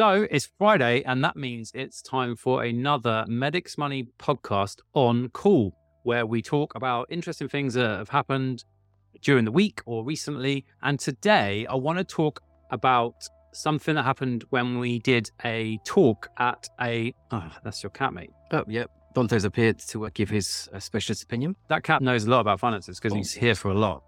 So it's Friday, and that means it's time for another Medics Money podcast on call, where we talk about interesting things that have happened during the week or recently. And today, I want to talk about something that happened when we did a talk at a. Oh, that's your cat, mate. Oh, yep. Dante's appeared to uh, give his uh, specialist opinion. That cat knows a lot about finances because he's here for a lot.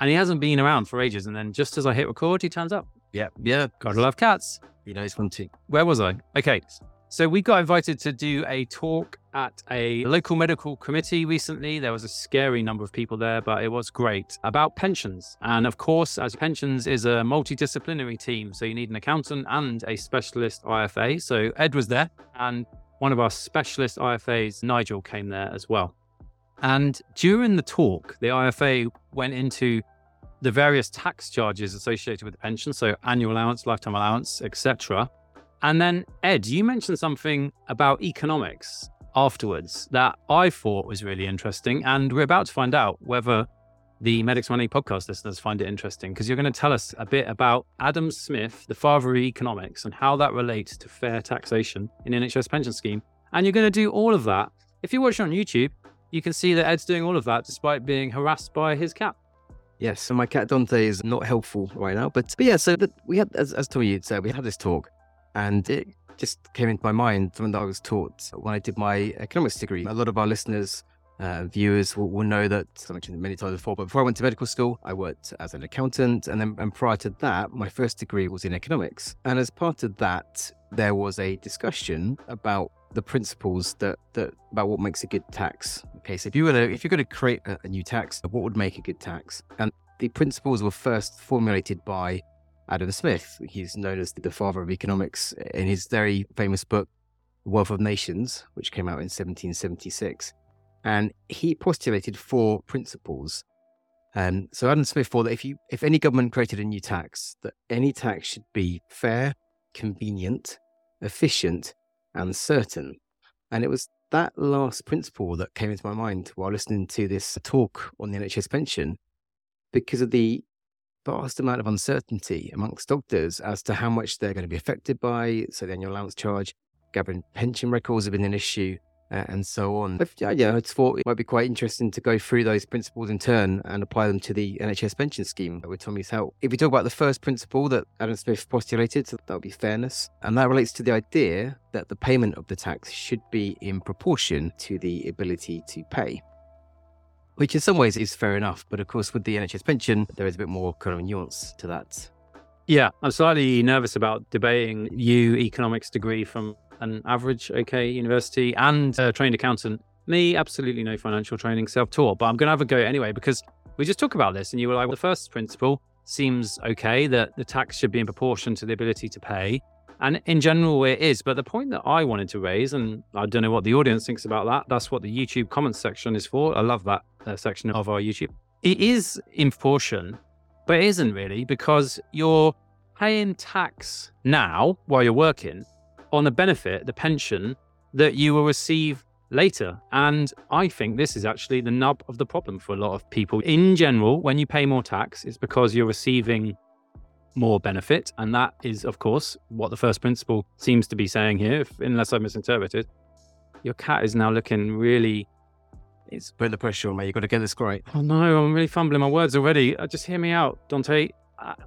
And he hasn't been around for ages. And then just as I hit record, he turns up. Yeah, yeah. Gotta love cats. He knows one too. Where was I? Okay. So we got invited to do a talk at a local medical committee recently. There was a scary number of people there, but it was great about pensions. And of course, as pensions is a multidisciplinary team, so you need an accountant and a specialist IFA. So Ed was there, and one of our specialist IFAs, Nigel, came there as well. And during the talk, the IFA went into the various tax charges associated with the pension, so annual allowance, lifetime allowance, etc. And then Ed, you mentioned something about economics afterwards that I thought was really interesting, and we're about to find out whether the Medics Money podcast listeners find it interesting because you're going to tell us a bit about Adam Smith, the father of economics, and how that relates to fair taxation in NHS pension scheme. And you're going to do all of that. If you watch on YouTube, you can see that Ed's doing all of that despite being harassed by his cat. Yes, so my cat Dante is not helpful right now, but, but yeah, so that we had, as, as Tommy said, we had this talk, and it just came into my mind something that I was taught when I did my economics degree. A lot of our listeners, uh, viewers will, will know that I mentioned it many times before, but before I went to medical school, I worked as an accountant, and then and prior to that, my first degree was in economics. And as part of that, there was a discussion about the principles that, that about what makes a good tax. Okay, so if you were to, if you're going to create a, a new tax, what would make a good tax? And the principles were first formulated by Adam Smith. He's known as the father of economics in his very famous book, Wealth of Nations, which came out in 1776. And he postulated four principles. Um, so Adam Smith thought that if you, if any government created a new tax, that any tax should be fair, convenient, efficient, and certain. And it was that last principle that came into my mind while listening to this talk on the NHS pension because of the vast amount of uncertainty amongst doctors as to how much they're going to be affected by. So, the annual allowance charge, gathering pension records have been an issue and so on. But yeah, yeah, I just thought it might be quite interesting to go through those principles in turn and apply them to the NHS pension scheme with Tommy's help. If we talk about the first principle that Adam Smith postulated, so that would be fairness. And that relates to the idea that the payment of the tax should be in proportion to the ability to pay. Which in some ways is fair enough, but of course with the NHS pension, there is a bit more kind of nuance to that. Yeah, I'm slightly nervous about debating you economics degree from an average OK university and a trained accountant. Me, absolutely no financial training, self taught, but I'm going to have a go anyway because we just talk about this and you were like, well, the first principle seems okay that the tax should be in proportion to the ability to pay. And in general, it is. But the point that I wanted to raise, and I don't know what the audience thinks about that, that's what the YouTube comments section is for. I love that uh, section of our YouTube. It is in proportion, but it isn't really because you're paying tax now while you're working on a benefit, the pension, that you will receive later. And I think this is actually the nub of the problem for a lot of people. In general, when you pay more tax, it's because you're receiving more benefit. And that is, of course, what the first principle seems to be saying here, if, unless I misinterpreted. Your cat is now looking really. It's putting the pressure on me. You've got to get this right. Oh no, I'm really fumbling my words already. Uh, just hear me out, Dante.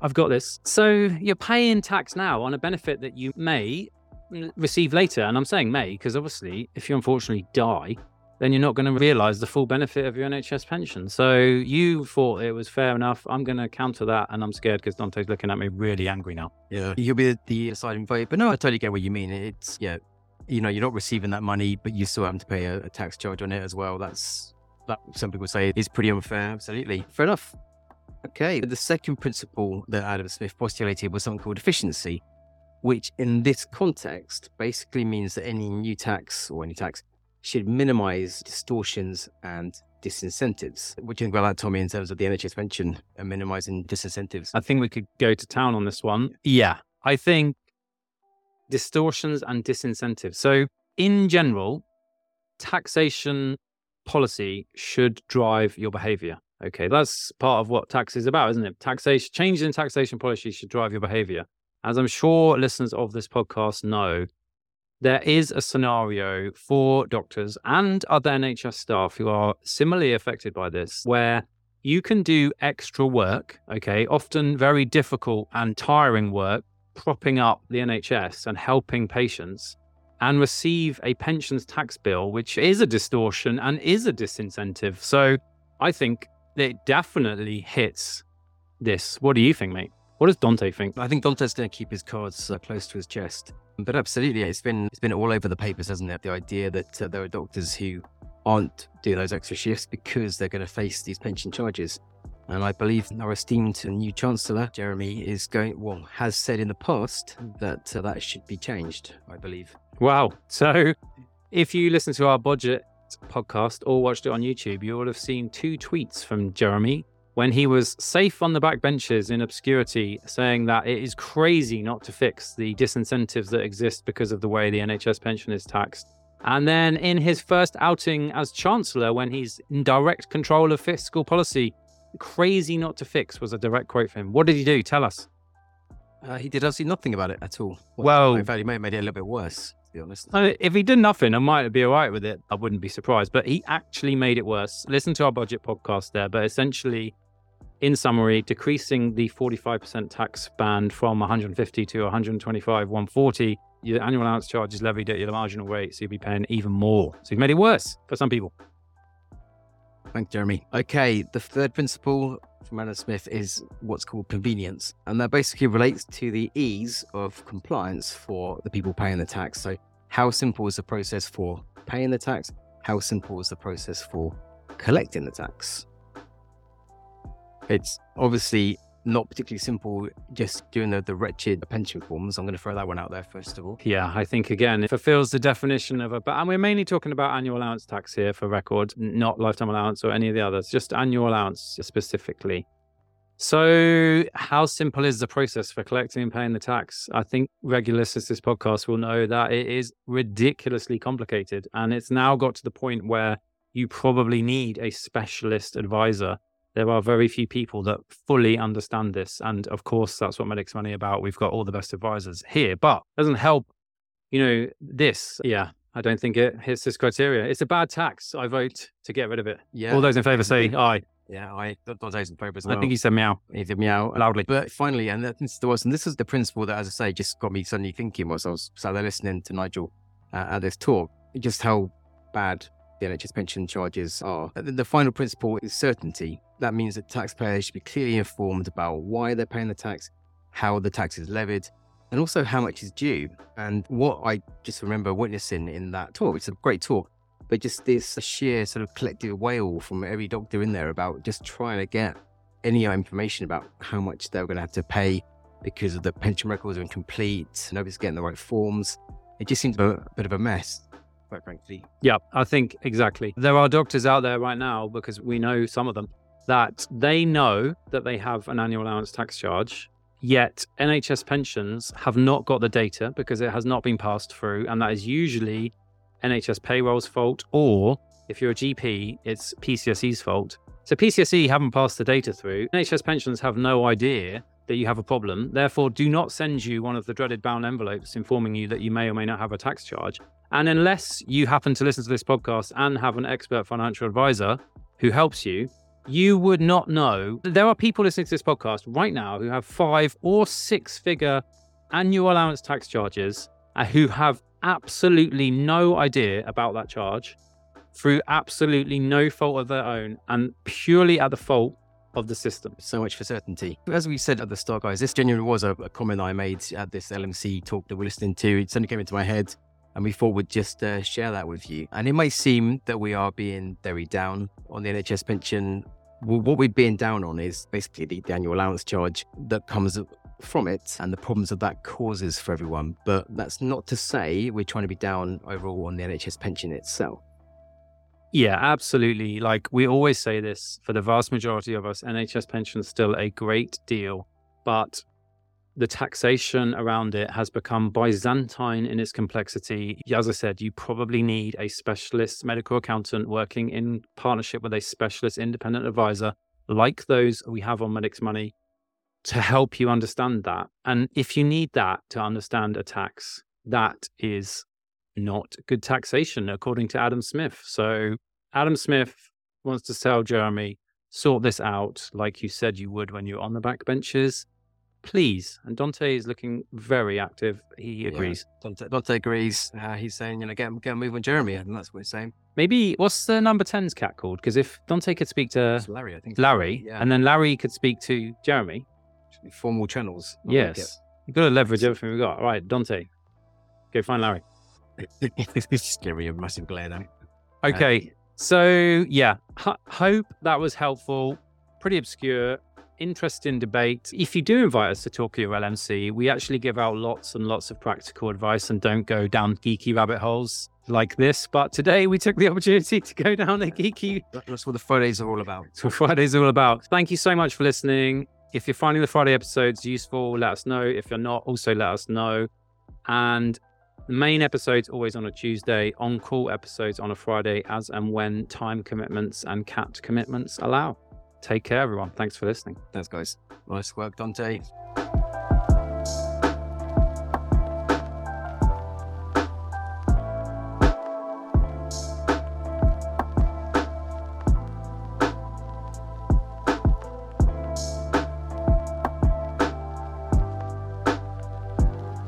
I've got this. So you're paying tax now on a benefit that you may receive later. And I'm saying may because obviously, if you unfortunately die, then you're not going to realize the full benefit of your NHS pension. So you thought it was fair enough. I'm going to counter that. And I'm scared because Dante's looking at me really angry now. Yeah. You'll be the deciding vote. But no, I totally get what you mean. It's, yeah, you know, you're not receiving that money, but you still have to pay a, a tax charge on it as well. That's, that some people say is pretty unfair. Absolutely. Fair enough. Okay. The second principle that Adam Smith postulated was something called efficiency which in this context basically means that any new tax or any tax should minimize distortions and disincentives. What do you think about that, Tommy, in terms of the NHS pension and minimizing disincentives? I think we could go to town on this one. Yeah, I think distortions and disincentives. So, in general, taxation policy should drive your behavior. Okay, that's part of what tax is about, isn't it? Taxation, changes in taxation policy should drive your behavior. As I'm sure listeners of this podcast know, there is a scenario for doctors and other NHS staff who are similarly affected by this, where you can do extra work, okay, often very difficult and tiring work, propping up the NHS and helping patients, and receive a pensions tax bill, which is a distortion and is a disincentive. So I think it definitely hits this. What do you think, mate? What does Dante think? I think Dante's going to keep his cards uh, close to his chest. But absolutely, it's been it's been all over the papers, hasn't it? The idea that uh, there are doctors who aren't doing those extra shifts because they're going to face these pension charges. And I believe our esteemed new Chancellor, Jeremy, is going, well, has said in the past that uh, that should be changed, I believe. Wow. So if you listen to our budget podcast or watched it on YouTube, you will have seen two tweets from Jeremy when he was safe on the back benches in obscurity, saying that it is crazy not to fix the disincentives that exist because of the way the NHS pension is taxed. And then in his first outing as Chancellor, when he's in direct control of fiscal policy, crazy not to fix was a direct quote from him. What did he do? Tell us. Uh, he did absolutely nothing about it at all. Well, in fact, he may have made it a little bit worse, to be honest. If he did nothing, I might be all right with it. I wouldn't be surprised. But he actually made it worse. Listen to our budget podcast there. But essentially, in summary, decreasing the 45% tax band from 150 to 125, 140, your annual allowance charge is levied at your marginal rate, so you'll be paying even more. So you've made it worse for some people. Thanks, Jeremy. Okay, the third principle from Adam Smith is what's called convenience. And that basically relates to the ease of compliance for the people paying the tax. So, how simple is the process for paying the tax? How simple is the process for collecting the tax? It's obviously not particularly simple just doing the, the wretched pension forms. I'm going to throw that one out there first of all. Yeah, I think again, it fulfills the definition of a, but and we're mainly talking about annual allowance tax here for record, not lifetime allowance or any of the others, just annual allowance specifically. So, how simple is the process for collecting and paying the tax? I think regular listeners to this podcast will know that it is ridiculously complicated. And it's now got to the point where you probably need a specialist advisor there are very few people that fully understand this. And of course, that's what Medics Money about. We've got all the best advisors here, but doesn't help, you know, this. Yeah, I don't think it hits this criteria. It's a bad tax. I vote to get rid of it. Yeah. All those in favour say aye. Yeah, I those in favour as well. I think he said meow. He said meow loudly. But finally, and that's the and this is the principle that, as I say, just got me suddenly thinking whilst I was sat there listening to Nigel uh, at this talk, just how bad the NHS pension charges are. Uh, the final principle is certainty that means that taxpayers should be clearly informed about why they're paying the tax, how the tax is levied, and also how much is due. And what I just remember witnessing in that talk, it's a great talk, but just this sheer sort of collective wail from every doctor in there about just trying to get any information about how much they're going to have to pay because of the pension records are incomplete, nobody's getting the right forms. It just seems a bit of a mess quite frankly. Yeah, I think exactly. There are doctors out there right now because we know some of them that they know that they have an annual allowance tax charge, yet NHS pensions have not got the data because it has not been passed through. And that is usually NHS payroll's fault, or if you're a GP, it's PCSE's fault. So PCSE haven't passed the data through. NHS pensions have no idea that you have a problem. Therefore, do not send you one of the dreaded bound envelopes informing you that you may or may not have a tax charge. And unless you happen to listen to this podcast and have an expert financial advisor who helps you, you would not know. There are people listening to this podcast right now who have five or six figure annual allowance tax charges and who have absolutely no idea about that charge through absolutely no fault of their own and purely at the fault of the system. So much for certainty. As we said at the start, guys, this genuinely was a, a comment I made at this LMC talk that we're listening to. It suddenly came into my head and we thought we'd just uh, share that with you. And it may seem that we are being very down on the NHS pension well, what we're being down on is basically the, the annual allowance charge that comes from it and the problems that that causes for everyone. But that's not to say we're trying to be down overall on the NHS pension itself. Yeah, absolutely. Like we always say this for the vast majority of us, NHS pension is still a great deal, but the taxation around it has become Byzantine in its complexity. As I said, you probably need a specialist medical accountant working in partnership with a specialist independent advisor, like those we have on Medics Money, to help you understand that. And if you need that to understand a tax, that is not good taxation, according to Adam Smith. So Adam Smith wants to tell Jeremy, sort this out like you said you would when you're on the backbenches. Please. And Dante is looking very active. He agrees. Yeah, Dante, Dante agrees. Uh, he's saying, you know, get, get a move on Jeremy. And that's what he's saying. Maybe, what's the number 10's cat called? Because if Dante could speak to it's Larry, I think. Larry, yeah. and then Larry could speak to Jeremy. Formal channels. Yes. Like You've got to leverage everything we've got. All right, Dante, go find Larry. Just give me a massive glare now. Okay. Uh, so, yeah, H- hope that was helpful. Pretty obscure, interesting debate. If you do invite us to talk at your LMC, we actually give out lots and lots of practical advice and don't go down geeky rabbit holes like this. But today we took the opportunity to go down a geeky. That's what the Fridays are all about. That's what Fridays are all about. Thank you so much for listening. If you're finding the Friday episodes useful, let us know. If you're not, also let us know. And the main episode's always on a Tuesday, on call episodes on a Friday, as and when time commitments and cat commitments allow. Take care, everyone. Thanks for listening. Thanks, guys. Nice work, Dante.